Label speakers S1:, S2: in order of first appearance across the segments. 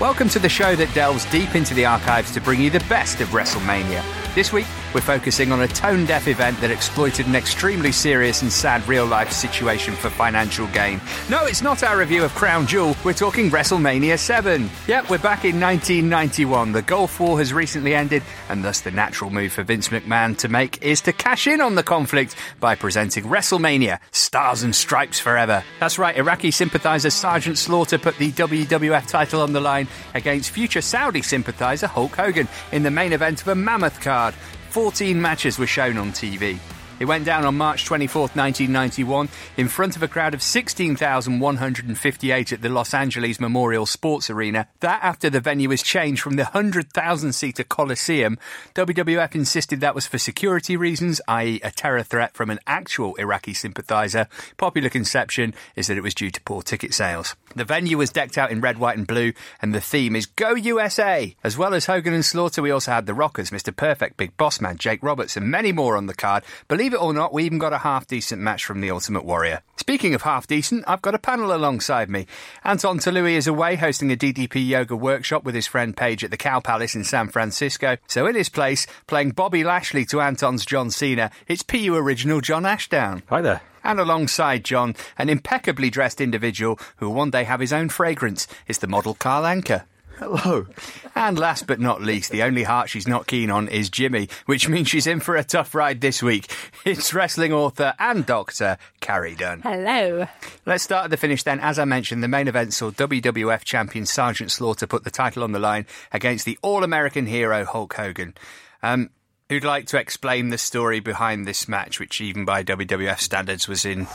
S1: Welcome to the show that delves deep into the archives to bring you the best of WrestleMania. This week, we're focusing on a tone deaf event that exploited an extremely serious and sad real life situation for financial gain. No, it's not our review of Crown Jewel, we're talking WrestleMania 7. Yep, we're back in 1991. The Gulf War has recently ended, and thus the natural move for Vince McMahon to make is to cash in on the conflict by presenting WrestleMania Stars and Stripes Forever. That's right, Iraqi sympathizer Sergeant Slaughter put the WWF title on the line against future Saudi sympathizer Hulk Hogan in the main event of a mammoth card. 14 matches were shown on TV. It went down on March 24th, 1991, in front of a crowd of 16,158 at the Los Angeles Memorial Sports Arena. That after the venue was changed from the 100,000 seater Coliseum. WWF insisted that was for security reasons, i.e., a terror threat from an actual Iraqi sympathizer. Popular conception is that it was due to poor ticket sales. The venue was decked out in red, white, and blue, and the theme is Go USA! As well as Hogan and Slaughter, we also had the Rockers, Mr. Perfect, Big Boss Man, Jake Roberts, and many more on the card. Believe it or not, we even got a half decent match from the Ultimate Warrior. Speaking of half decent, I've got a panel alongside me. Anton Talui is away hosting a DDP yoga workshop with his friend Paige at the Cow Palace in San Francisco. So in his place, playing Bobby Lashley to Anton's John Cena, it's PU original John Ashdown.
S2: Hi there.
S1: And alongside John, an impeccably dressed individual who will one day have his own fragrance is the model Carl Anka.
S2: Hello.
S1: And last but not least, the only heart she's not keen on is Jimmy, which means she's in for a tough ride this week. It's wrestling author and doctor Carrie Dunn.
S3: Hello.
S1: Let's start at the finish then. As I mentioned, the main event saw WWF champion Sergeant Slaughter put the title on the line against the All American hero Hulk Hogan. Um, Who'd like to explain the story behind this match, which even by WWF standards was in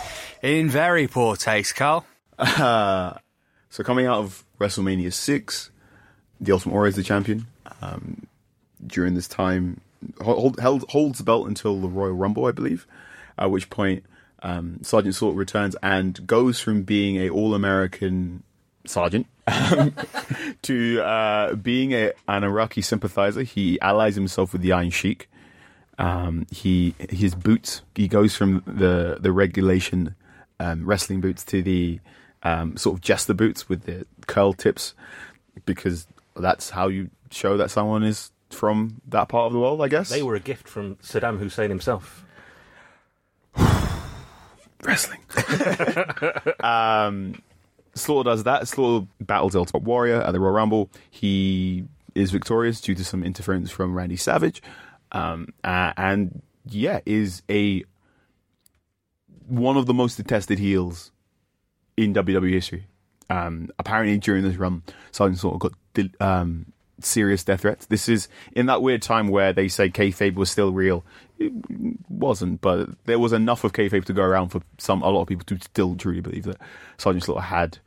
S1: in very poor taste, Carl?
S2: Uh, so coming out of WrestleMania 6, the Ultimate Warrior is the champion. Um, during this time, hold, held, holds the belt until the Royal Rumble, I believe. At which point, um, Sergeant Slaughter returns and goes from being a All-American sergeant um, to uh, being a, an Iraqi sympathizer. He allies himself with the Iron Sheik. Um, he his boots. He goes from the the regulation um, wrestling boots to the um, sort of jester boots with the curl tips, because that's how you show that someone is from that part of the world. I guess
S4: They were a gift from Saddam Hussein himself.
S2: wrestling. um, Slaughter does that. Slaughter battles Ultimate Warrior at the Royal Rumble. He is victorious due to some interference from Randy Savage, um, uh, and yeah, is a one of the most detested heels in WWE history. Um, apparently, during this run, Sergeant Slaughter got um, serious death threats. This is in that weird time where they say kayfabe was still real. It wasn't, but there was enough of kayfabe to go around for some a lot of people to still truly believe that Sergeant Slaughter had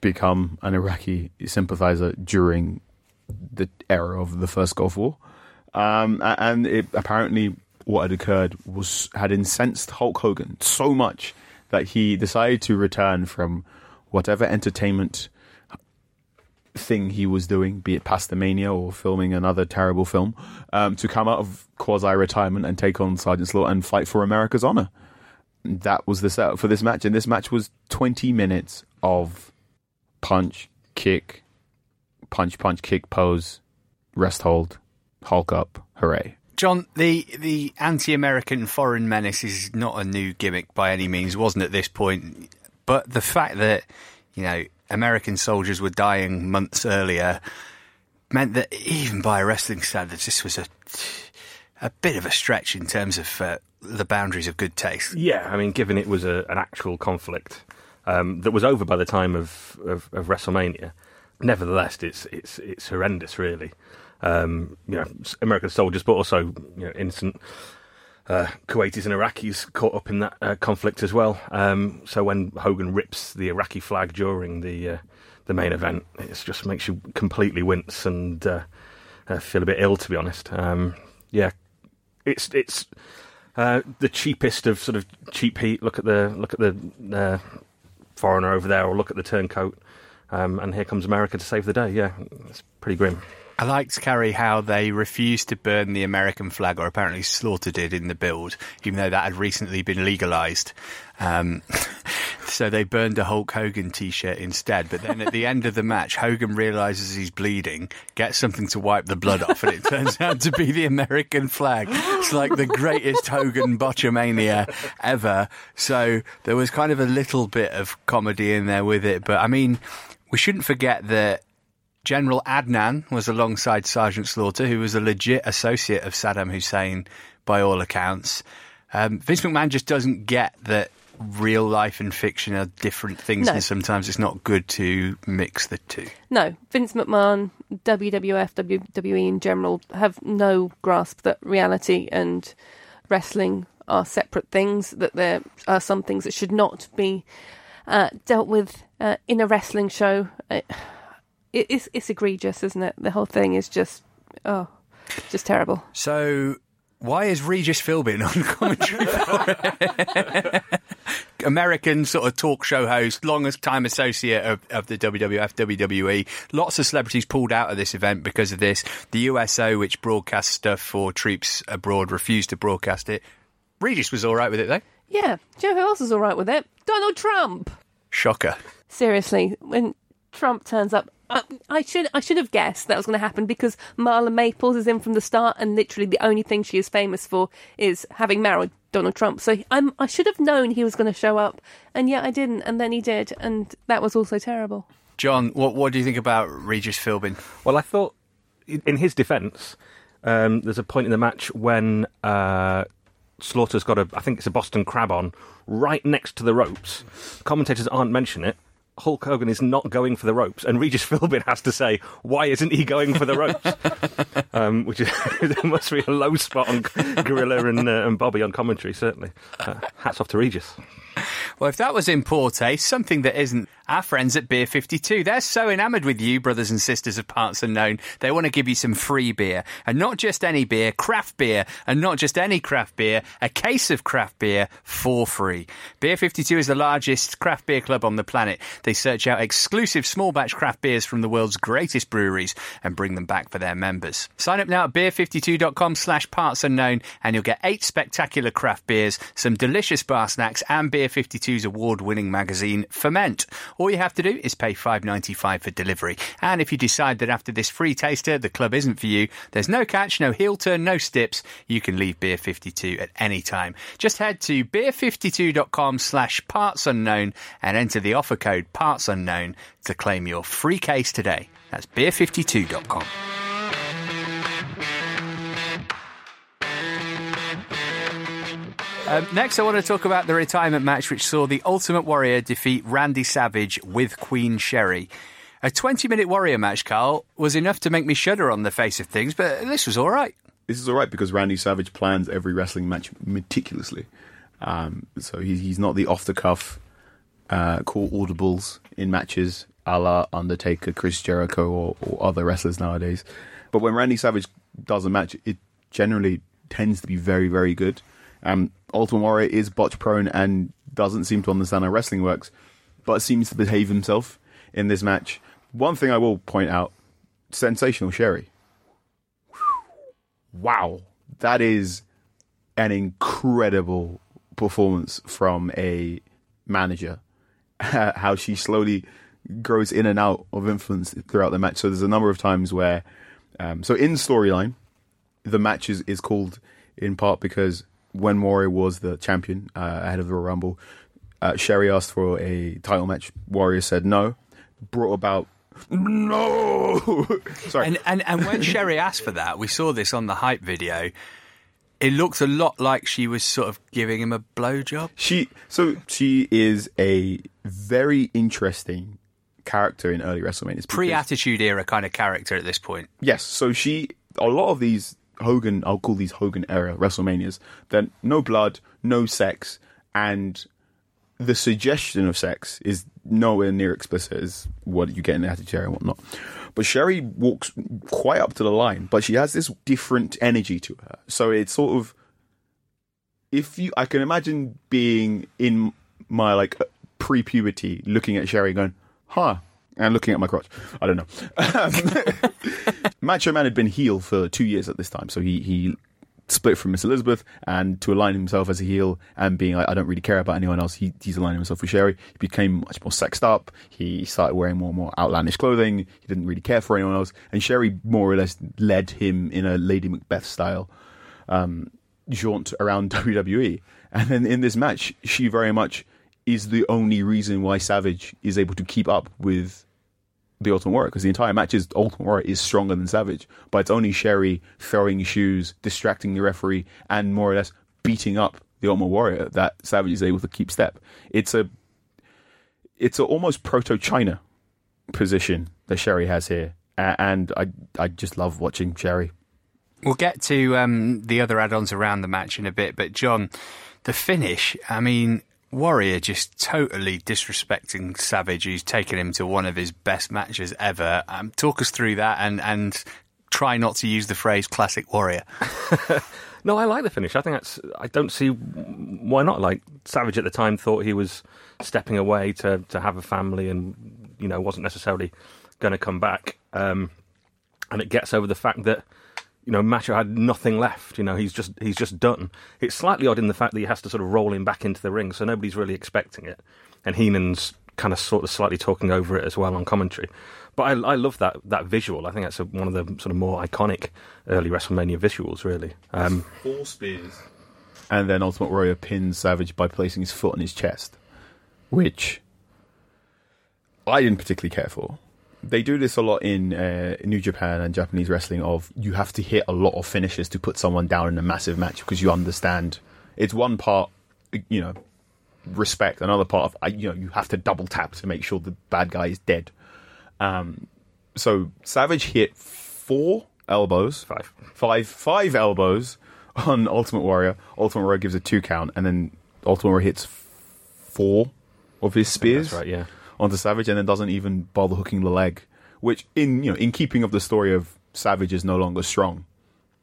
S2: become an Iraqi sympathizer during the era of the first Gulf War. Um, and it apparently what had occurred was had incensed Hulk Hogan so much that he decided to return from whatever entertainment thing he was doing, be it Pastamania or filming another terrible film, um, to come out of quasi retirement and take on Sergeant Slaughter and fight for America's honor. That was the setup for this match, and this match was 20 minutes of punch, kick, punch, punch, kick, pose, rest hold, Hulk up, hooray.
S1: John, the the anti-American foreign menace is not a new gimmick by any means. Wasn't at this point, but the fact that you know American soldiers were dying months earlier meant that even by wrestling standards, this was a a bit of a stretch in terms of uh, the boundaries of good taste.
S4: Yeah, I mean, given it was a, an actual conflict um, that was over by the time of, of, of WrestleMania, nevertheless, it's it's it's horrendous, really. um, you know American soldiers, but also you know innocent uh, Kuwaitis and Iraqis caught up in that uh, conflict as well. Um, so when Hogan rips the Iraqi flag during the uh, the main event, it just makes you completely wince and uh, uh, feel a bit ill, to be honest. Um, yeah, it's it's uh, the cheapest of sort of cheap heat. Look at the look at the foreigner over there, or look at the turncoat. Um, and here comes America to save the day. Yeah, it's pretty grim.
S1: I liked, Carrie, how they refused to burn the American flag, or apparently slaughtered it in the build, even though that had recently been legalised. Um, so they burned a Hulk Hogan t-shirt instead. But then at the end of the match, Hogan realises he's bleeding, gets something to wipe the blood off, and it turns out to be the American flag. It's like the greatest Hogan botchamania ever. So there was kind of a little bit of comedy in there with it. But I mean, we shouldn't forget that General Adnan was alongside Sergeant Slaughter, who was a legit associate of Saddam Hussein by all accounts. Um, Vince McMahon just doesn't get that real life and fiction are different things,
S3: No.
S1: and sometimes it's not good to mix the two.
S3: No, Vince McMahon, WWF, WWE in general have no grasp that reality and wrestling are separate things, that there are some things that should not be uh, dealt with uh, in a wrestling show. It, it's, it's egregious, isn't it? The whole thing is just, oh, just terrible.
S1: So, why is Regis Philbin on commentary for? American sort of talk show host, longest time associate of, of the WWF, WWE. Lots of celebrities pulled out of this event because of this. The USO, which broadcasts stuff for troops abroad, refused to broadcast it. Regis was all right with it, though.
S3: Yeah, do you know who else is all right with it? Donald Trump.
S1: Shocker.
S3: seriously, when Trump turns up, I, I should I should have guessed that was going to happen because Marla Maples is in from the start, and literally the only thing she is famous for is having married Donald Trump. So I'm I should have known he was going to show up, and yet I didn't, and then he did, and that was also terrible.
S1: John, what, what do you think about Regis Philbin?
S4: Well, I thought, in in his defence, um, there's a point in the match when uh, Slaughter's got a, I think it's a Boston Crab on, right next to the ropes. Commentators aren't mentioning it. Hulk Hogan is not going for the ropes, and Regis Philbin has to say, "Why isn't he going for the ropes?" um, which is must be a low spot on Gorilla and, uh, and Bobby on commentary. Certainly, uh, hats off to Regis.
S1: Well, if that was in poor taste, something that isn't, our friends at Beer 52, they're so enamoured with you, brothers and sisters of Parts Unknown, they want to give you some free beer. And not just any beer, craft beer. And not just any craft beer, a case of craft beer for free. Beer 52 is the largest craft beer club on the planet. They search out exclusive small batch craft beers from the world's greatest breweries and bring them back for their members. Sign up now at beer52.com slash parts unknown and you'll get eight spectacular craft beers, some delicious bar snacks and Beer 52's award-winning magazine Ferment. All you have to do is pay $5.95 for delivery. And if you decide that after this free taster the club isn't for you, there's no catch, no heel turn, no stips. You can leave Beer 52 at any time. Just head to beer52.com slash parts unknown and enter the offer code parts unknown to claim your free case today. That's beer52.com. Um, next, I want to talk about the retirement match which saw the Ultimate Warrior defeat Randy Savage with Queen Sherri. A 20 minute Warrior match, Carl, was enough to make me shudder on the face of things, but this was all right.
S2: This is all right because Randy Savage plans every wrestling match meticulously. Um, so he, he's not the off the cuff uh, call audibles in matches a la Undertaker, Chris Jericho, or, or other wrestlers nowadays. But when Randy Savage does a match, it generally tends to be very, very good. Um, Ultimate Warrior is botch prone and doesn't seem to understand how wrestling works, but seems to behave himself in this match. One thing I will point out sensational Sherri. Wow. That is an incredible performance from a manager. How she slowly grows in and out of influence throughout the match. So there's a number of times where, um, so in storyline, the match is, is called in part because when Warrior was the champion uh, ahead of the Rumble, uh, Sherri asked for a title match. Warrior said no. Brought about no. Sorry.
S1: And, and, and when Sherri asked for that, we saw this on the hype video. It looked a lot like she was sort of giving him a blowjob.
S2: She so she is a very interesting character in early WrestleMania. because-
S1: Pre-attitude era kind of character at this point.
S2: Yes, so she a lot of these Hogan, I'll call these Hogan era WrestleManias. Then no blood, no sex, and the suggestion of sex is nowhere near explicit as what you get in the Attitude Era and whatnot. But Sherri walks quite up to the line, but she has this different energy to her. So it's sort of if you, I can imagine being in my like pre-puberty, looking at Sherri, going, "Huh," and looking at my crotch. I don't know. Um, Macho Man had been heel for two years at this time, so he he split from Miss Elizabeth and to align himself as a heel and being like, I don't really care about anyone else. He, he's aligning himself with Sherri. He became much more sexed up. He started wearing more and more outlandish clothing. He didn't really care for anyone else. And Sherri more or less led him in a Lady Macbeth style um, jaunt around WWE. And then in this match, she very much is the only reason why Savage is able to keep up with the Ultimate Warrior because the entire match is Ultimate Warrior is stronger than Savage, but it's only Sherri throwing shoes, distracting the referee, and more or less beating up the Ultimate Warrior that Savage is able to keep step. It's a it's a almost proto Chyna position that Sherri has here, and I I just love watching Sherri.
S1: We'll get to um, the other add-ons around the match in a bit, but John, the finish. I mean, Warrior just totally disrespecting Savage, who's taken him to one of his best matches ever. Um, talk us through that, and and try not to use the phrase "classic Warrior."
S4: No, I like the finish. I think that's. I don't see why not. Like Savage at the time thought he was stepping away to to have a family, and you know wasn't necessarily going to come back. Um, and it gets over the fact that you know Macho had nothing left. You know he's just he's just done. It's slightly odd in the fact that he has to sort of roll him back into the ring, so nobody's really expecting it. And Heenan's kind of sort of slightly talking over it as well on commentary. But I, I love that that visual. I think that's a, one of the sort of more iconic early WrestleMania visuals, really. Um,
S2: Four spears. And then Ultimate Warrior pins Savage by placing his foot on his chest, which I didn't particularly care for. They do this a lot in uh, New Japan and Japanese wrestling. Of you have to hit a lot of finishes to put someone down in a massive match because you understand it's one part, you know, respect. Another part of you know you have to double tap to make sure the bad guy is dead. Um, so Savage hit four elbows,
S4: Five.
S2: five, five elbows on Ultimate Warrior. Ultimate Warrior gives a two count, and then Ultimate Warrior hits four of his spears
S4: that's right, yeah.
S2: Onto Savage, and then doesn't even bother hooking the leg. Which, in you know, in keeping of the story of Savage is no longer strong,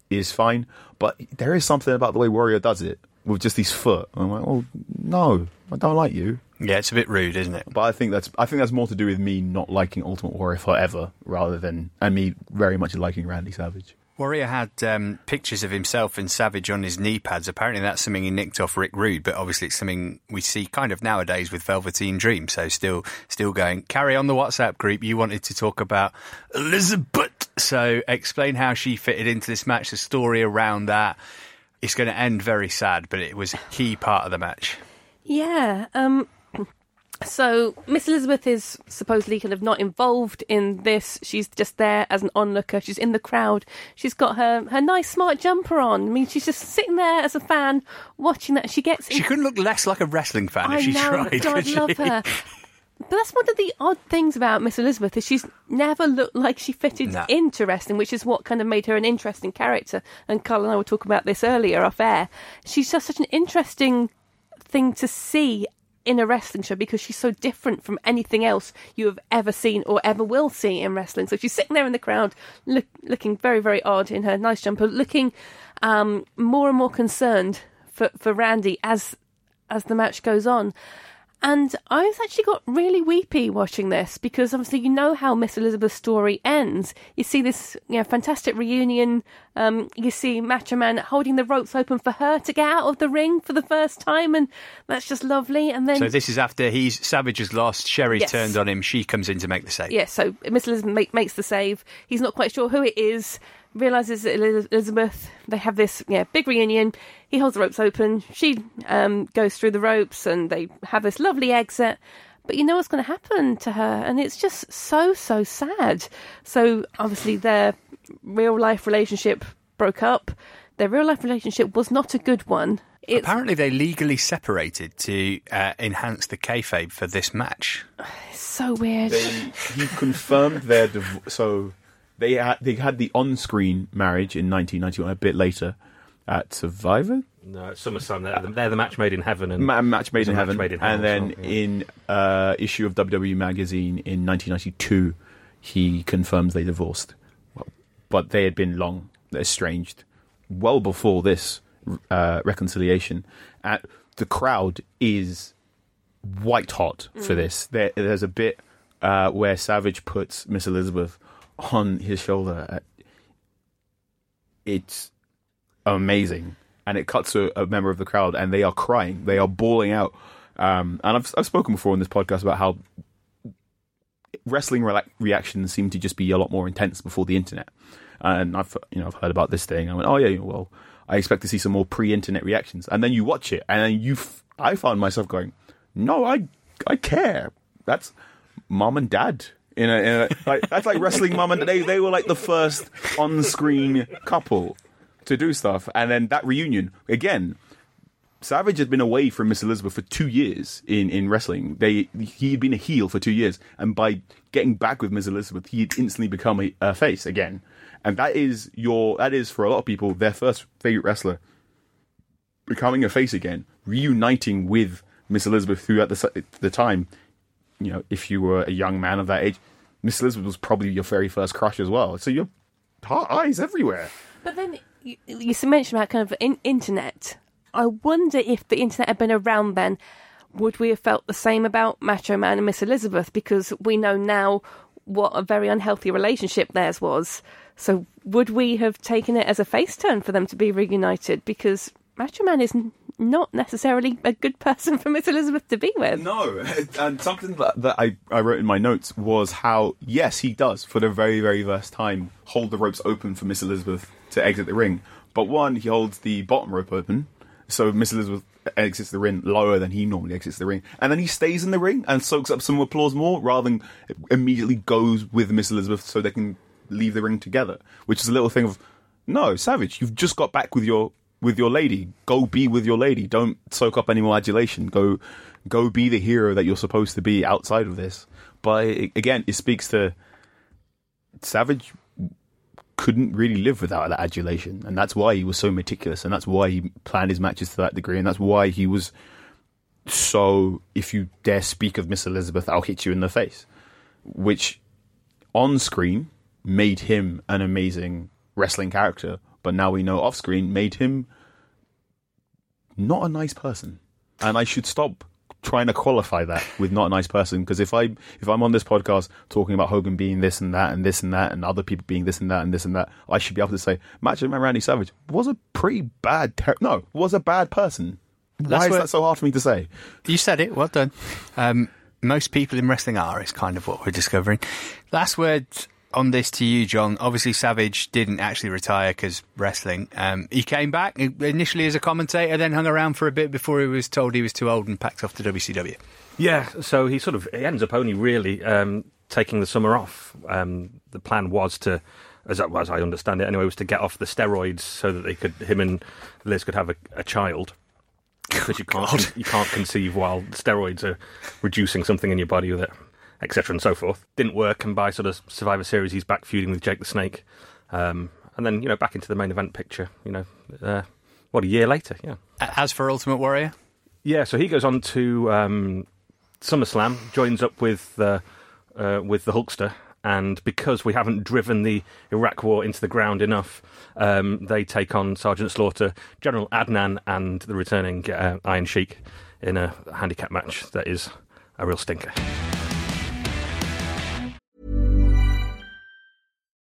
S2: is fine. But there is something about the way Warrior does it with just his foot. I'm like, oh no, I don't like you.
S1: Yeah, it's a bit rude, isn't it?
S2: But I think that's I think that's more to do with me not liking Ultimate Warrior forever, rather than and me very much liking Randy Savage.
S1: Warrior had um, pictures of himself and Savage on his knee pads. Apparently, that's something he nicked off Rick Rude, but obviously, it's something we see kind of nowadays with Velveteen Dream. So, still, still going. Carrie on the WhatsApp group. You wanted to talk about Elizabeth. So, explain how she fitted into this match. The story around that. It's going to end very sad, but it was a key part of the match.
S3: Yeah. Um, so Miss Elizabeth is supposedly kind of not involved in this. She's just there as an onlooker. She's in the crowd. She's got her her nice smart jumper on. I mean, she's just sitting there as a fan watching that. She gets.
S1: She couldn't look less like a wrestling fan
S3: I
S1: if she
S3: know.
S1: tried.
S3: God, I love
S1: she?
S3: her. But that's one of the odd things about Miss Elizabeth is she's never looked like she fitted
S1: No.
S3: into wrestling, which is what kind of made her an interesting character. And Carl and I were talking about this earlier off air. She's just such an interesting thing to see in a wrestling show because she's so different from anything else you have ever seen or ever will see in wrestling. So she's sitting there in the crowd, look, looking very, very odd in her nice jumper, looking um, more and more concerned for, for Randy as as the match goes on. And I've actually got really weepy watching this because obviously you know how Miss Elizabeth's story ends. You see this you know, fantastic reunion. Um, you see Macho Man holding the ropes open for her to get out of the ring for the first time, and that's just lovely. And then
S1: So this is after he's Savage has lost. Sherri's
S3: Yes.
S1: turned on him. She comes in to make the save.
S3: yeah, so Miss Elizabeth make, makes the save. He's not quite sure who it is. Realizes that Elizabeth. They have this yeah big reunion. He holds the ropes open. She um, goes through the ropes, and they have this lovely exit. But you know what's going to happen to her, and it's just so so sad. So obviously their real life relationship broke up. Their real life relationship was not a good one. It's
S1: Apparently, they legally separated to uh, enhance the kayfabe for this match.
S3: so weird.
S2: They, he confirmed their div- so they had they had the on-screen marriage in 1991, a bit later at Survivor.
S4: No, it's SummerSlam. They're the, they're the match made in heaven. And
S2: Ma- match made in
S4: match
S2: heaven,
S4: made in hell
S2: and
S4: as
S2: then
S4: well, yeah.
S2: in uh, issue of WWE magazine in 1992, he confirms they divorced. Well, but they had been long estranged, well before this uh, reconciliation. And the crowd is white hot for this. There, there's a bit uh, where Savage puts Miss Elizabeth on his shoulder. It's amazing, and it cuts to a member of the crowd, and they are crying. They are bawling out. Um, and I've I've spoken before on this podcast about how wrestling rela- reactions seem to just be a lot more intense before the internet. And I've you know I've heard about this thing. I went, oh yeah, well, I expect to see some more pre-internet reactions. And then you watch it, and then you, f- I found myself going, no, I I care. That's mom and dad. In a like that's like wrestling mom and they they were like the first on-screen couple to do stuff, and then that reunion again. Savage had been away from Miss Elizabeth for two years in, in wrestling. They he had been a heel for two years, and by getting back with Miss Elizabeth, he had instantly become a, a face again. And that is your that is for a lot of people their first favorite wrestler becoming a face again, reuniting with Miss Elizabeth, at the the time, you know, if you were a young man of that age, Miss Elizabeth was probably your very first crush as well. So your heart eyes everywhere.
S3: But then you, you mentioned about kind of in, internet. I wonder if the internet had been around then, would we have felt the same about Macho Man and Miss Elizabeth? Because we know now what a very unhealthy relationship theirs was. So would we have taken it as a face turn for them to be reunited? Because Macho Man is not necessarily a good person for Miss Elizabeth to be with.
S2: No, and something that, that I, I wrote in my notes was how, yes, he does, for the very, very first time, hold the ropes open for Miss Elizabeth to exit the ring. But one, he holds the bottom rope open, so Miss Elizabeth exits the ring lower than he normally exits the ring. And then he stays in the ring and soaks up some applause more rather than immediately goes with Miss Elizabeth so they can leave the ring together. Which is a little thing of, no, Savage, you've just got back with your with your lady. Go be with your lady. Don't soak up any more adulation. Go go be the hero that you're supposed to be outside of this. But it- again, it speaks to Savage couldn't really live without that adulation, and that's why he was so meticulous, and that's why he planned his matches to that degree, and that's why he was so. If you dare speak of Miss Elizabeth, I'll hit you in the face, which on screen made him an amazing wrestling character, but now we know off screen made him not a nice person, and I should stop trying to qualify that with not a nice person because if I if I'm on this podcast talking about Hogan being this and that and this and that and other people being this and that and this and that, I should be able to say Macho Man Randy Savage was a pretty bad ter- no was a bad person. Why
S1: That's
S2: is
S1: what-
S2: that so hard for me to say?
S1: You said it. Well done. Um, most people in wrestling are, is kind of what we're discovering. Last word on this to you, John. Obviously, Savage didn't actually retire because wrestling. Um, he came back initially as a commentator, then hung around for a bit before he was told he was too old and packed off to WCW.
S4: Yeah, so he sort of he ends up only really um, taking the summer off. Um, the plan was to, as, I- as I understand it anyway, was to get off the steroids so that they could him and Liz could have a, a child. Because you can't you can't conceive while steroids are reducing something in your body with it, etc. and so forth. Didn't work, and by sort of Survivor Series, he's back feuding with Jake the Snake, um, and then you know back into the main event picture. You know, uh, what a year later, yeah.
S1: As for Ultimate Warrior,
S4: Yeah, so he goes on to um, SummerSlam, joins up with uh, uh, with the Hulkster, and because we haven't driven the Iraq War into the ground enough, um, they take on Sergeant Slaughter, General Adnan, and the returning uh, Iron Sheik in a handicap match that is a real stinker.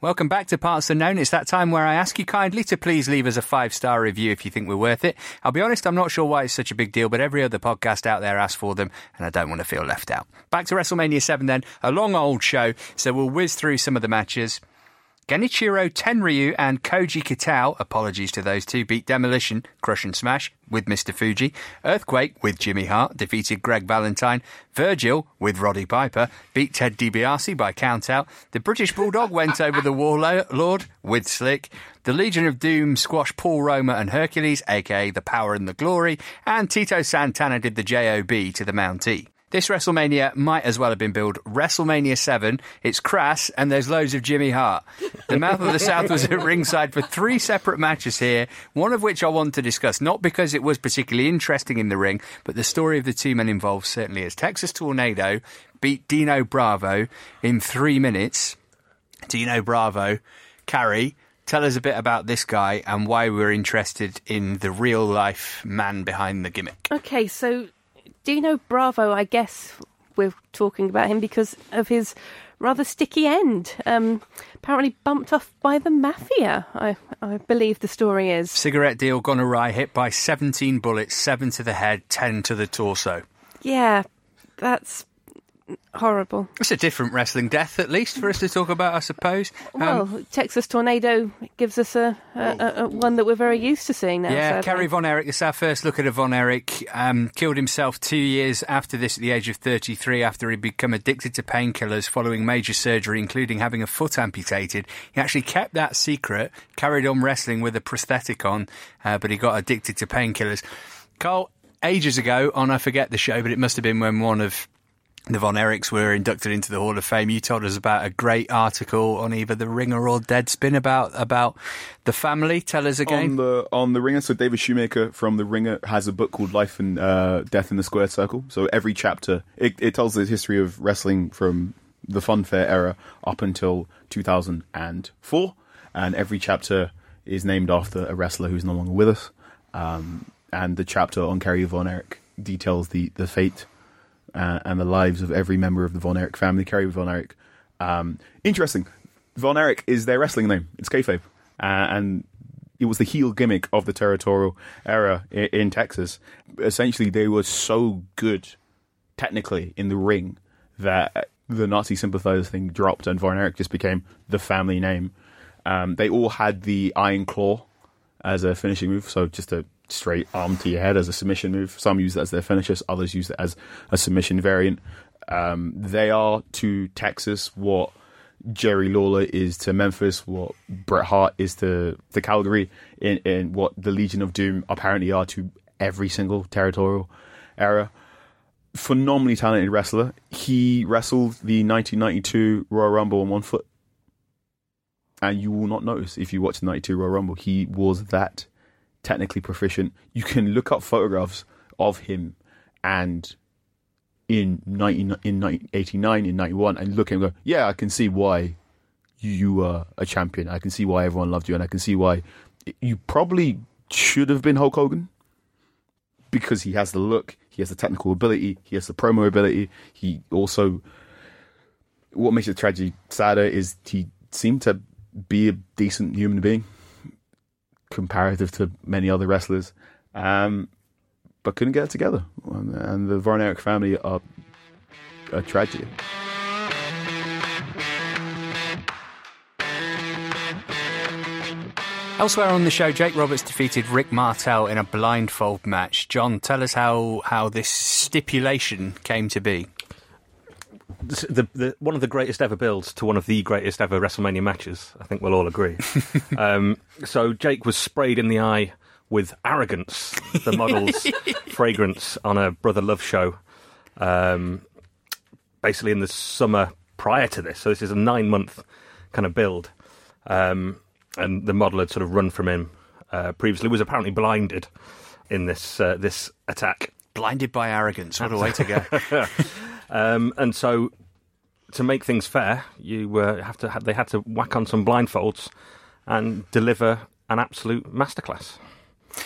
S1: Welcome back to Parts Unknown. It's that time where I ask you kindly to please leave us a five star review if you think we're worth it. I'll be honest, I'm not sure why it's such a big deal, but every other podcast out there asks for them, and I don't want to feel left out. Back to WrestleMania 7 then, a long old show, so we'll whiz through some of the matches. Genichiro Tenryu and Koji Kitao, apologies to those two, beat Demolition, Crush and Smash with Mr. Fuji. Earthquake with Jimmy Hart defeated Greg Valentine. Virgil with Roddy Piper beat Ted DiBiase by countout. The British Bulldog went over the Warlord with Slick. The Legion of Doom squashed Paul Roma and Hercules, aka the Power and the Glory. And Tito Santana did the JOB to the Mountie. This WrestleMania might as well have been billed WrestleMania 7. It's crass, and there's loads of Jimmy Hart. The Mouth of the South was at ringside for three separate matches here, one of which I want to discuss, not because it was particularly interesting in the ring, but the story of the two men involved certainly is. Texas Tornado beat Dino Bravo in three minutes. Dino Bravo, Carrie, tell us a bit about this guy and why we're interested in the real life man behind the gimmick.
S3: Okay, so Dino Bravo, I guess we're talking about him because of his rather sticky end. Um, apparently bumped off by the mafia, I, I believe the story is.
S1: Cigarette deal gone awry, hit by 17 bullets, 7 to the head, 10 to the torso.
S3: Yeah, that's horrible.
S1: It's a different wrestling death, at least, for us to talk about, I suppose. Um,
S3: Well, Texas Tornado gives us a, a, a, a one that we're very used to seeing now.
S1: yeah,
S3: sadly.
S1: Kerry Von Erich, this is our first look at a Von Erich. Um, killed himself two years after this at the age of 33 after he'd become addicted to painkillers following major surgery, including having a foot amputated. He actually kept that secret, carried on wrestling with a prosthetic on, uh, but he got addicted to painkillers. Carl, ages ago on I forget the show, but it must have been when one of the Von Erichs were inducted into the Hall of Fame. You told us about a great article on either the Ringer or Deadspin about about the family. Tell us again.
S2: On the on the Ringer, so David Shoemaker from the Ringer has a book called Life and uh, Death in the Square Circle. So every chapter it, it tells the history of wrestling from the funfair era up until 2004, and every chapter is named after a wrestler who's no longer with us. Um, and the chapter on Kerry Von Erich details the the fate uh, and the lives of every member of the Von Erich family. Kerry Von Erich. Um, interesting. Von Erich is their wrestling name. It's kayfabe, uh, and it was the heel gimmick of the territorial era in, in Texas. Essentially, they were so good technically in the ring that the Nazi sympathizers thing dropped, and Von Erich just became the family name. Um, they all had the Iron Claw as a finishing move, so just a straight arm to your head as a submission move. Some use it as their finishers, others use it as a submission variant. Um, they are to Texas what Jerry Lawler is to Memphis, what Bret Hart is to, to Calgary, in, in what the Legion of Doom apparently are to every single territorial era. Phenomenally talented wrestler. He wrestled the 1992 Royal Rumble on one foot. And you will not notice if you watch the 92 Royal Rumble. He was that technically proficient. You can look up photographs of him and in 19, in 1989, in 91, and look and go, yeah, I can see why you were a champion. I can see why everyone loved you, and I can see why you probably should have been Hulk Hogan because he has the look, he has the technical ability, he has the promo ability. He also, what makes the tragedy sadder is he seemed to be a decent human being comparative to many other wrestlers, um, but couldn't get it together. And, and the Von Erich family are a tragedy.
S1: Elsewhere on the show, Jake Roberts defeated Rick Martel in a blindfold match. John, tell us how, how this stipulation came to be.
S4: The, the, one of the greatest ever builds to one of the greatest ever WrestleMania matches. I think we'll all agree. um, so Jake was sprayed in the eye with arrogance, the model's fragrance on a brother love show. Um, basically, in the summer prior to this. So this is a nine month kind of build. Um, and the model had sort of run from him uh, previously, was apparently blinded in this uh, this attack.
S1: Blinded by arrogance. What a way to go.
S4: Um, and so, to make things fair, you uh, have to ha- they had to whack on some blindfolds and deliver an absolute masterclass.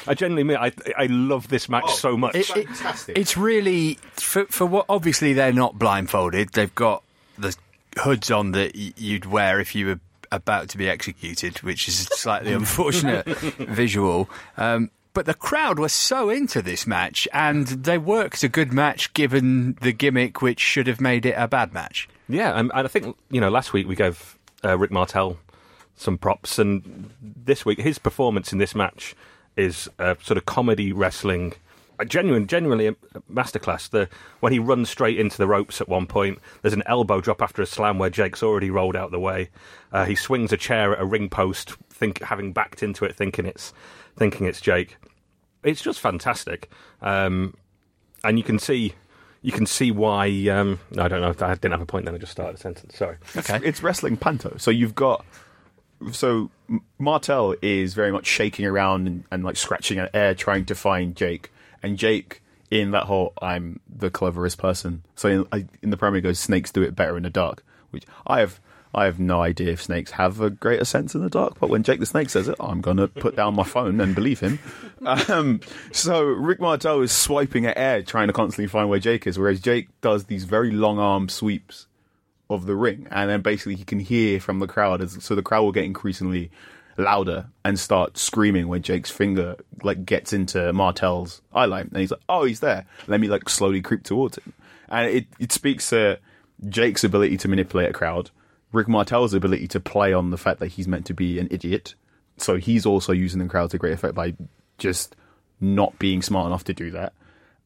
S4: I genuinely mean, I I love this match so much.
S1: It- it- It's really for for what obviously they're not blindfolded. They've got the hoods on that you'd wear if you were about to be executed, which is a slightly unfortunate visual. Um, but the crowd was so into this match, and they worked a good match given the gimmick, which should have made it a bad match.
S4: Yeah, and, and I think you know last week we gave uh, Rick Martel some props, and this week his performance in this match is a sort of comedy wrestling, a genuine, genuinely a masterclass. The when he runs straight into the ropes at one point, there's an elbow drop after a slam where Jake's already rolled out the way. Uh, he swings a chair at a ring post, think having backed into it, thinking it's thinking it's Jake. It's just fantastic, um, and you can see. You can see why. Um, no, I don't know. If I didn't have a point then. I just started a sentence. Sorry.
S2: It's, it's wrestling panto. So you've got so M- Martel is very much shaking around and, and like scratching at air trying to find Jake, and Jake in that whole I'm the cleverest person. So in, in the promo it goes snakes do it better in the dark, which I have. I have no idea if snakes have a greater sense in the dark, but when Jake the Snake says it, I'm going to put down my phone and believe him. Um, so Rick Martel is swiping at air, trying to constantly find where Jake is, whereas Jake does these very long arm sweeps of the ring, and then basically he can hear from the crowd, as, so the crowd will get increasingly louder and start screaming when Jake's finger like gets into Martel's eye line, and he's like, "Oh, he's there. Let me like slowly creep towards him," and it it speaks to Jake's ability to manipulate a crowd, Rick Martel's ability to play on the fact that he's meant to be an idiot, so he's also using the crowd to great effect by just not being smart enough to do that.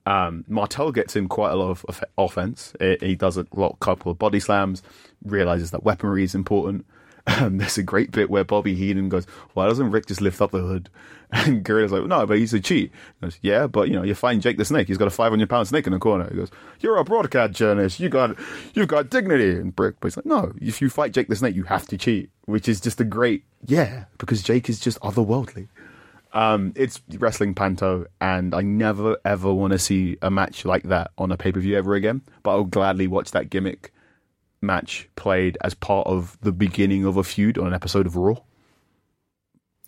S2: Um, Martel gets in quite a lot of off- offense. He he does a lot, couple of body slams, realizes that weaponry is important. Um, there's a great bit where Bobby Heenan goes, "Why doesn't Rick just lift up the hood?" And Gorilla's like, "No, but he's a cheat." He goes, "Yeah, but you know, you find Jake the Snake. He's got a 500 pound snake in the corner." He goes, "You're a broadcast journalist. You got, you've got dignity." And Brick, but he's like, "No, if you fight Jake the Snake, you have to cheat," which is just a great, yeah, because Jake is just otherworldly. Um, it's wrestling panto, and I never ever want to see a match like that on a pay per view ever again. But I'll gladly watch that gimmick match played as part of the beginning of a feud on an episode of Raw.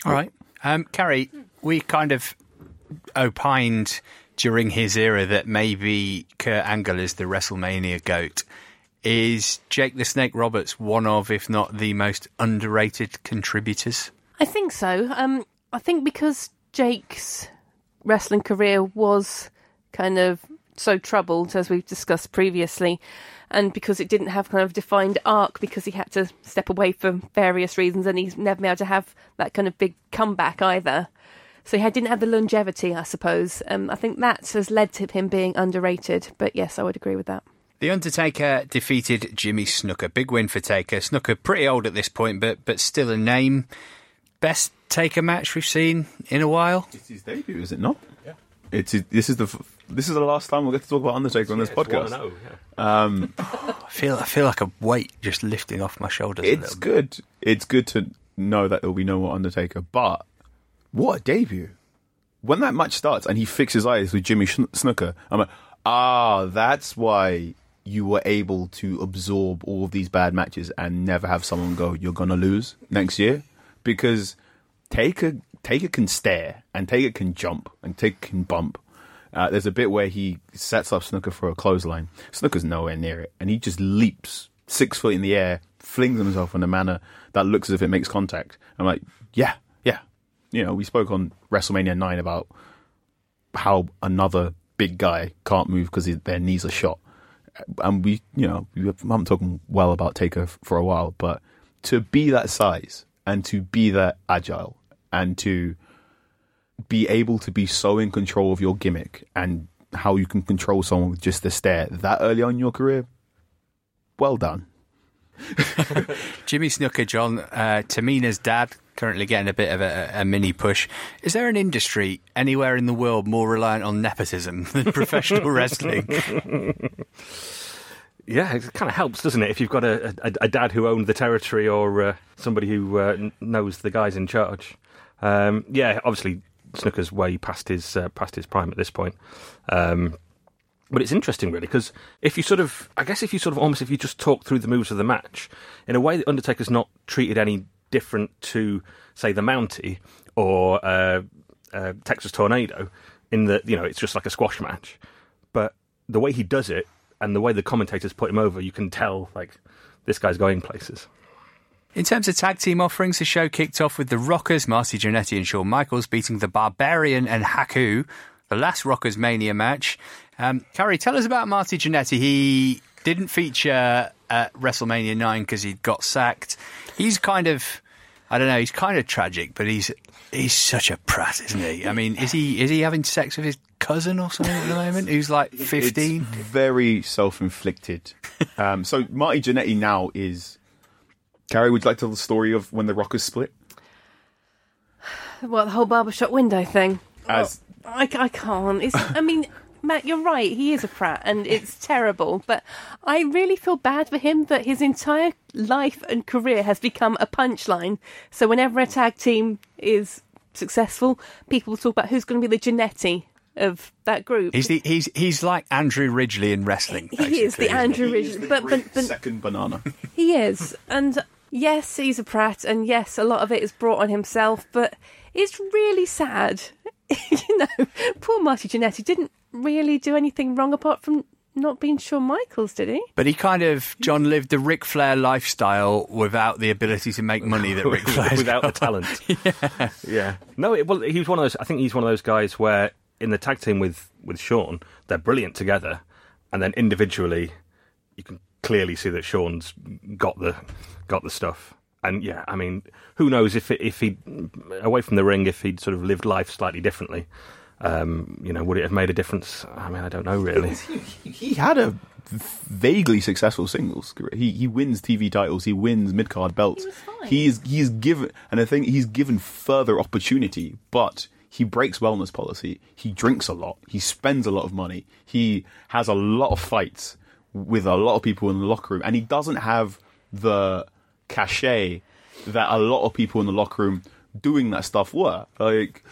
S1: All right. Um, Carrie, we kind of opined during his era that maybe Kurt Angle is the WrestleMania goat. Is Jake the Snake Roberts one of, if not the most underrated contributors?
S3: I think so. Um, I think because Jake's wrestling career was kind of so troubled, as we've discussed previously, and because it didn't have kind of defined arc, because he had to step away for various reasons, and he's never been able to have that kind of big comeback either. So he didn't have the longevity, I suppose. Um, I think that has led to him being underrated. But yes, I would agree with that.
S1: The Undertaker defeated Jimmy Snuka. Big win for Taker. Snuka pretty old at this point, but but still a name. Best Taker match we've seen in a while.
S2: It's his debut, is it not? Yeah. It's his, this is the f- this is the last time we'll get to talk about Undertaker on this podcast. Um,
S1: I feel I feel like a weight just lifting off my shoulders.
S2: it's
S1: little bit.
S2: good. It's good to know that there'll be no more Undertaker, but what a debut! When that match starts and he fixes eyes with Jimmy Schn- Snuka, I'm like, ah, that's why you were able to absorb all of these bad matches and never have someone go, "You're gonna lose next year," because Taker Taker can stare and Taker can jump and Taker can bump. Uh, there's a bit where he sets up Snuka for a clothesline. Snuka's nowhere near it, and he just leaps six foot in the air, flings himself in a manner that looks as if it makes contact. I'm like, yeah, yeah. You know, we spoke on WrestleMania 9 about how another big guy can't move because their knees are shot. And we, you know, we haven't talking well about Taker for a while, but to be that size and to be that agile and to be able to be so in control of your gimmick and how you can control someone with just a stare that early on in your career, well done.
S1: Jimmy Snuka, John, uh, Tamina's dad, currently getting a bit of a, a mini push. Is there an industry anywhere in the world more reliant on nepotism than professional wrestling?
S4: yeah, it kind of helps, doesn't it? If you've got a, a, a dad who owned the territory or uh, somebody who uh, knows the guys in charge. Um, yeah, obviously Snuka's way past his uh, past his prime at this point. Um, but it's interesting, really, because if you sort of, I guess, if you sort of almost, if you just talk through the moves of the match in a way the Undertaker's not treated any different to, say, the Mountie or uh, uh, Texas Tornado, in that you know it's just like a squash match, but the way he does it and the way the commentators put him over, you can tell like this guy's going places.
S1: In terms of tag team offerings, the show kicked off with the Rockers, Marty Jannetty and Shawn Michaels beating the Barbarian and Haku, the last Rockers Mania match. Um, Carrie, tell us about Marty Jannetty. He didn't feature at WrestleMania 9 because he got sacked. He's kind of, I don't know, he's kind of tragic, but he's he's such a prat, isn't he? I mean, is he is he having sex with his cousin or something at the moment? Who's like
S2: It's
S1: fifteen?
S2: very self-inflicted. um, so Marty Jannetty now is. Carrie, would you like to tell the story of when the Rockers split?
S3: Well, the whole barbershop window thing.
S2: As
S3: I, I can't. It's, I mean, Matt, you're right. He is a prat, and it's terrible. But I really feel bad for him that his entire life and career has become a punchline. So whenever a tag team is successful, people talk about who's going to be the Jannetty of that group.
S1: He's the, he's he's like Andrew Ridgeley in wrestling.
S3: he is the. Andrew Ridge, but, but, but
S2: second banana.
S3: He is. And yes, he's a prat, and yes, a lot of it is brought on himself, but it's really sad. you know, poor Marty Jannetty didn't really do anything wrong apart from not being Shawn Michaels, did he?
S1: But he kind of John lived the Ric Flair lifestyle without the ability to make money that Ric Flair
S4: without the talent. yeah, yeah. No, it, well, he was one of those. I think he's one of those guys where in the tag team with with Shawn, they're brilliant together, and then individually, you can clearly see that Shawn's got the got the stuff. And yeah, I mean, who knows if it, if he away from the ring, if he'd sort of lived life slightly differently, um, you know, would it have made a difference? I mean, I don't know really.
S2: he had a vaguely successful singles career. He he wins TV titles. He wins mid card belts. He is he's given and I think he's given further opportunity, but he breaks wellness policy. He drinks a lot. He spends a lot of money. He has a lot of fights with a lot of people in the locker room, and he doesn't have the cachet that a lot of people in the locker room doing that stuff were. Like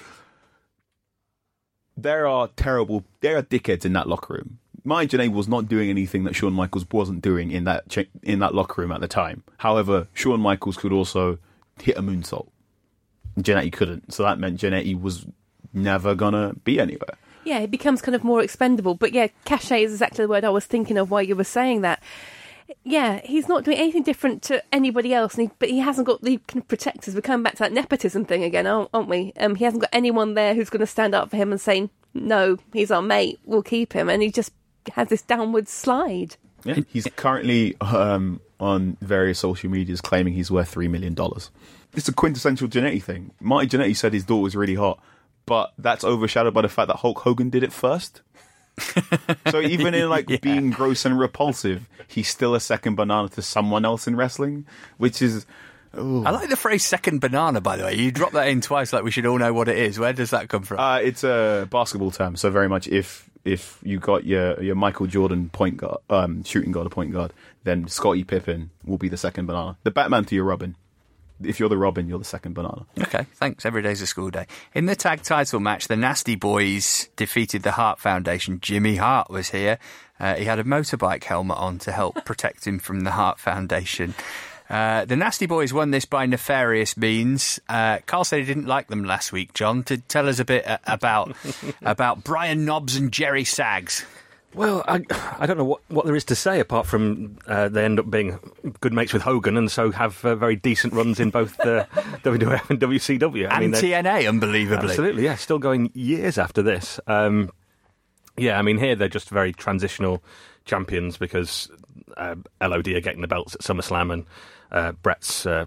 S2: there are terrible, there are dickheads in that locker room. Mike Janae was not doing anything that Shawn Michaels wasn't doing in that in that locker room at the time. However, Shawn Michaels could also hit a moonsault. Jannetty couldn't, so that meant Jannetty was never gonna be anywhere.
S3: Yeah, it becomes kind of more expendable. But yeah, cachet is exactly the word I was thinking of while you were saying that. Yeah, he's not doing anything different to anybody else, and he, but he hasn't got the kind of protectors. We're coming back to that nepotism thing again, aren't, aren't we? Um, he hasn't got anyone there who's going to stand up for him and say, "No, he's our mate. We'll keep him." And he just has this downward slide.
S2: Yeah, he's currently um, on various social medias claiming he's worth three million dollars. It's a quintessential Jannetty thing. Marty Jannetty said his daughter was really hot, but that's overshadowed by the fact that Hulk Hogan did it first. so even in like being gross and repulsive, he's still a second banana to someone else in wrestling, which is. ooh.
S1: I like the phrase second banana, by the way. You drop that in twice like we should all know what it is. Where does that come from?
S2: Uh, it's a basketball term, so very much if if you got your your Michael Jordan point guard, um, shooting guard or point guard, then Scottie Pippen will be the second banana. The Batman to your Robin. If you're the Robin, you're the second banana.
S1: Okay, thanks. Every day's a school day. In the tag title match, the Nasty Boys defeated the Hart Foundation. Jimmy Hart was here. Uh, he had a motorbike helmet on to help protect him from the Hart Foundation. Uh, the Nasty Boys won this by nefarious means. Uh, Carl said he didn't like them last week. John, to tell us a bit uh, about about Brian Knobbs and Jerry Saggs.
S4: Well, I, I don't know what, what there is to say apart from uh, they end up being good mates with Hogan and so have uh, very decent runs in both uh, WWF and WCW.
S1: And
S4: they're-
S1: TNA, unbelievably.
S4: Absolutely, yeah. Still going years after this. Um, yeah, I mean, here they're just very transitional champions because uh, LOD are getting the belts at SummerSlam and uh, Bret's uh,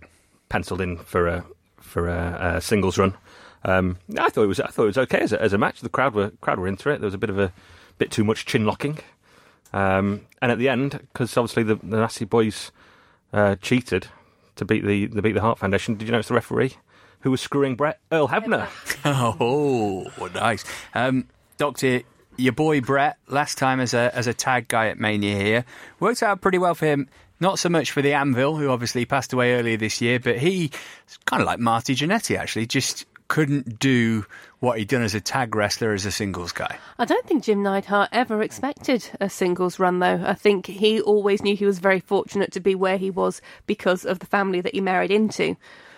S4: penciled in for a for a, a singles run. Um, I thought it was I thought it was okay as a, as a match. The crowd were crowd were into it. There was a bit of a bit too much chin locking, um, and at the end, because obviously the, the Nasty Boys uh, cheated to beat the, the beat the Hart Foundation. Did you notice the referee who was screwing Bret Earl Hebner?
S1: Oh, nice. Um, Doctor, your boy Bret last time as a as a tag guy at Mania here worked out pretty well for him. Not so much for the Anvil, who obviously passed away earlier this year, but he kind of like Marty Jannetty actually just couldn't do what he'd done as a tag wrestler as a singles guy.
S3: I don't think Jim Neidhart ever expected a singles run, though. I think he always knew he was very fortunate to be where he was because of the family that he married into.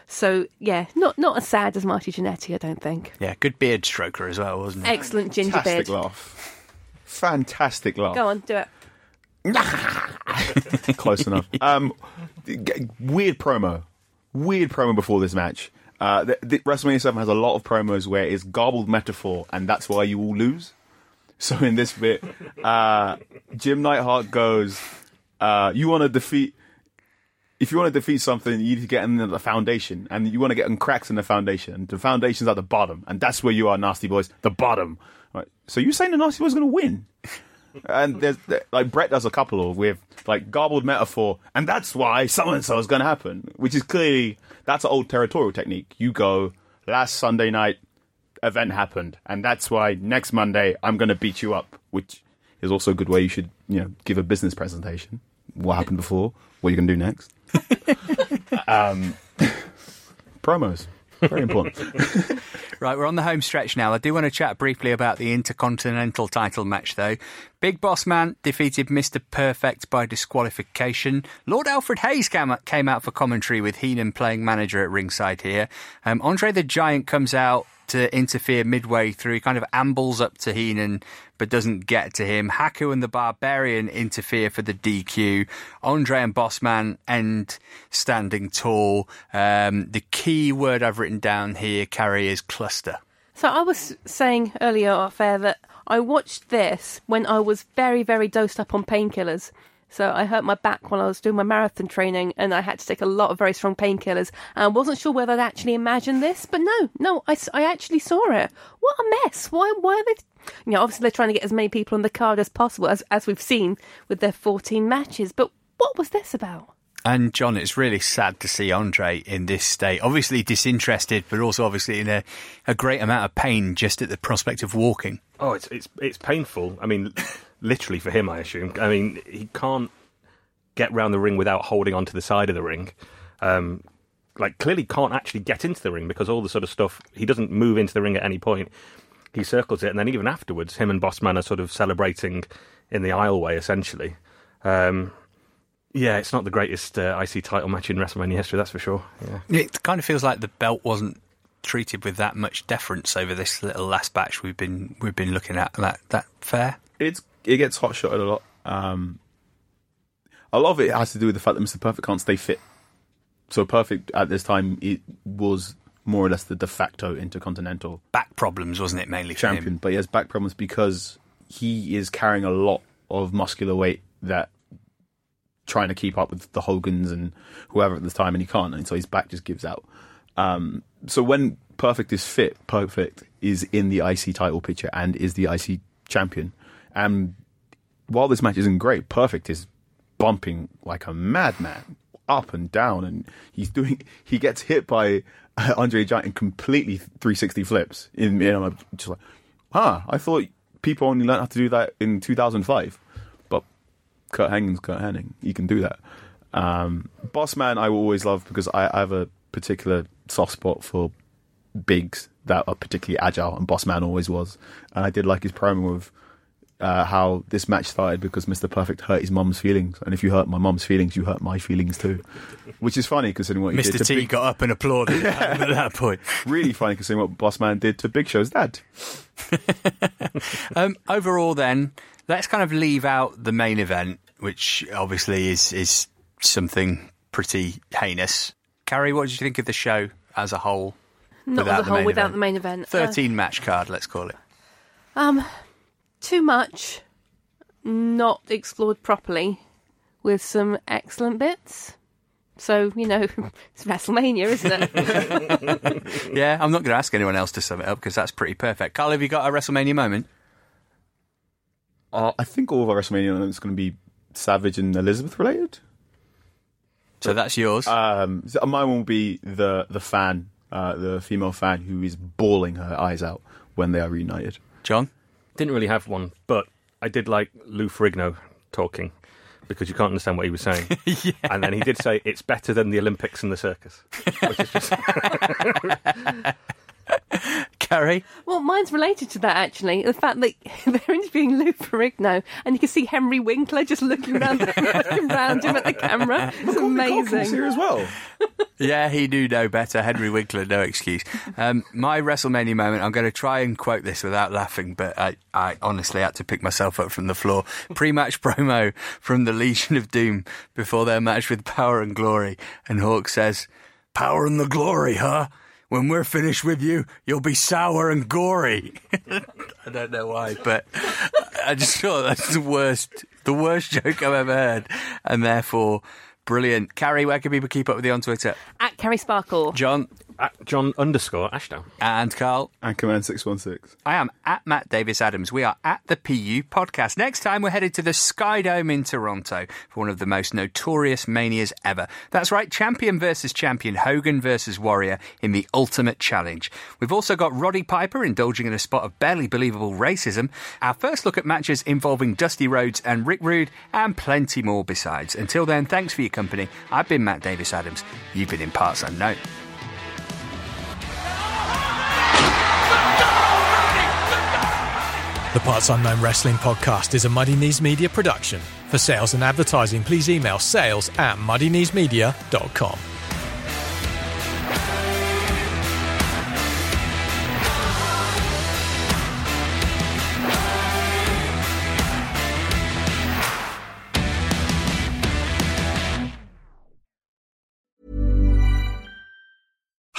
S3: So yeah, not not as sad as Marty Jannetty, I don't think.
S1: Yeah, good beard stroker as well, wasn't he?
S3: Excellent ginger
S2: Fantastic
S3: beard.
S2: laugh. Fantastic laugh.
S3: Go on, do it.
S2: Close enough. Um, g- weird promo. Weird promo before this match. Uh, the, the, WrestleMania 7 has a lot of promos where it's garbled metaphor, and that's why you all lose. So in this bit, uh, Jim Neidhart goes, uh, "You want to defeat? If you want to defeat something, you need to get in the foundation, and you want to get in cracks in the foundation. And the foundation's at the bottom, and that's where you are, Nasty Boys, the bottom. Right. So you saying the Nasty Boys are going to win? and there's like Bret does a couple of with like garbled metaphor, and that's why so and so is going to happen, which is clearly that's an old territorial technique. You go last Sunday night event happened, and that's why next Monday I'm going to beat you up, which is also a good way you should you know give a business presentation. What happened before? What are you can do next? um, promos very important.
S1: Right, we're on the home stretch now. I do want to chat briefly about the Intercontinental title match, though. Big Boss Man defeated Mr. Perfect by disqualification. Lord Alfred Hayes came out, for commentary with Heenan playing manager at ringside here. Um, Andre the Giant comes out to interfere midway through. He kind of ambles up to Heenan, but doesn't get to him. Haku and the Barbarian interfere for the DQ. Andre and Bossman end standing tall. Um, the key word I've written down here, Carrie, is cluster.
S3: So I was saying earlier off air that I watched this when I was very, very dosed up on painkillers. So I hurt my back while I was doing my marathon training, and I had to take a lot of very strong painkillers. And I wasn't sure whether I'd actually imagined this, but no, no, I, I actually saw it. What a mess! Why, why are they? You know, obviously they're trying to get as many people on the card as possible, as as we've seen with their fourteen matches. But what was this about?
S1: And John, it's really sad to see Andre in this state. Obviously disinterested, but also obviously in a, a great amount of pain just at the prospect of walking.
S4: Oh, it's it's it's painful. I mean, literally for him, I assume. I mean, he can't get round the ring without holding onto the side of the ring. Um, like clearly can't actually get into the ring because all the sort of stuff he doesn't move into the ring at any point. He circles it, and then even afterwards, him and Bossman are sort of celebrating in the aisleway, essentially. Um, yeah, it's not the greatest uh, IC title match in WrestleMania history, that's for sure. Yeah.
S1: It kind of feels like the belt wasn't treated with that much deference over this little last batch we've been we've been looking at. That that fair?
S2: it's it gets hot shotted a lot. Um, a lot of it has to do with the fact that Mr. Perfect can't stay fit. So Perfect at this time it was more or less the de facto intercontinental
S1: Back problems, wasn't it mainly
S2: champion, but he has back problems because he is carrying a lot of muscular weight that trying to keep up with the Hogans and whoever at the time, and he can't, and so his back just gives out. Um, so when Perfect is fit, Perfect is in the IC title picture and is the IC champion. And while this match isn't great, Perfect is bumping like a madman up and down, and he's doing. He gets hit by uh, Andre Giant and completely 360 flips. In, and I'm just like, huh? I thought people only learned how to do that in 2005, but Curt Hennig's Curt Hennig. He can do that. Um, Boss Man, I will always love because I, I have a particular soft spot for bigs that are particularly agile, and Boss Man always was. And I did like his promo of uh, how this match started because Mr. Perfect hurt his mum's feelings, and if you hurt my mum's feelings, you hurt my feelings too. Which is funny considering what he did
S1: Mr.
S2: to
S1: T
S2: Big,
S1: got up and applauded at that point.
S2: really funny considering what Boss Man did to Big Show's dad.
S1: Um, overall, then, let's kind of leave out the main event, which obviously is is something pretty heinous. Carrie, what did you think of the show as a whole?
S3: Not as a
S1: the
S3: whole
S1: main
S3: without
S1: event?
S3: the main event. Uh,
S1: Thirteen match card, let's call it.
S3: Um, too much, not explored properly, with some excellent bits. So you know, it's WrestleMania, isn't it?
S1: Yeah, I'm not going to ask anyone else to sum it up because that's pretty perfect. Carl, have you got a WrestleMania moment?
S2: Uh, I think all of our WrestleMania moments going to be Savage and Elizabeth related.
S1: So that's yours.
S2: Um, so mine will be the the fan, uh, the female fan who is bawling her eyes out when they are reunited.
S1: John?
S4: Didn't really have one, but I did like Lou Ferrigno talking because you can't understand what he was saying. And then he did say it's better than the Olympics and the circus, which is just
S1: Carrie?
S3: Well, mine's related to that actually. The fact that they're interviewing Lou Ferrigno and you can see Henry Winkler just looking around, looking around him at the camera. It's amazing.
S2: here as well.
S1: Yeah, he knew no better. Henry Winkler, no excuse. Um, my WrestleMania moment, I'm going to try and quote this without laughing, but I, I honestly had to pick myself up from the floor. Pre match promo from the Legion of Doom before their match with Power and Glory. And Hawk says, Power and the Glory, huh? When we're finished with you, you'll be sour and gory. I don't know why, but I just thought that's the worst, the worst joke I've ever heard, and therefore brilliant. Carrie, where can people keep up with you on Twitter?
S3: At Carrie Sparkle.
S1: John
S4: at John underscore Ashdown.
S1: and Carl.
S2: And Command 616.
S1: I am at Matt Davies-Adams. We are at the PU podcast. Next time, we're headed to the Sky Dome in Toronto for one of the most notorious manias ever. That's right, champion versus champion, Hogan versus Warrior in the Ultimate Challenge. We've also got Roddy Piper indulging in a spot of barely believable racism, our first look at matches involving Dusty Rhodes and Rick Rude, and plenty more besides. Until then, thanks for your company. I've been Matt Davies-Adams. You've been in Parts Unknown.
S5: The Parts Unknown Wrestling Podcast is a Muddy Knees Media production. For sales and advertising, please email sales at muddykneesmedia.com.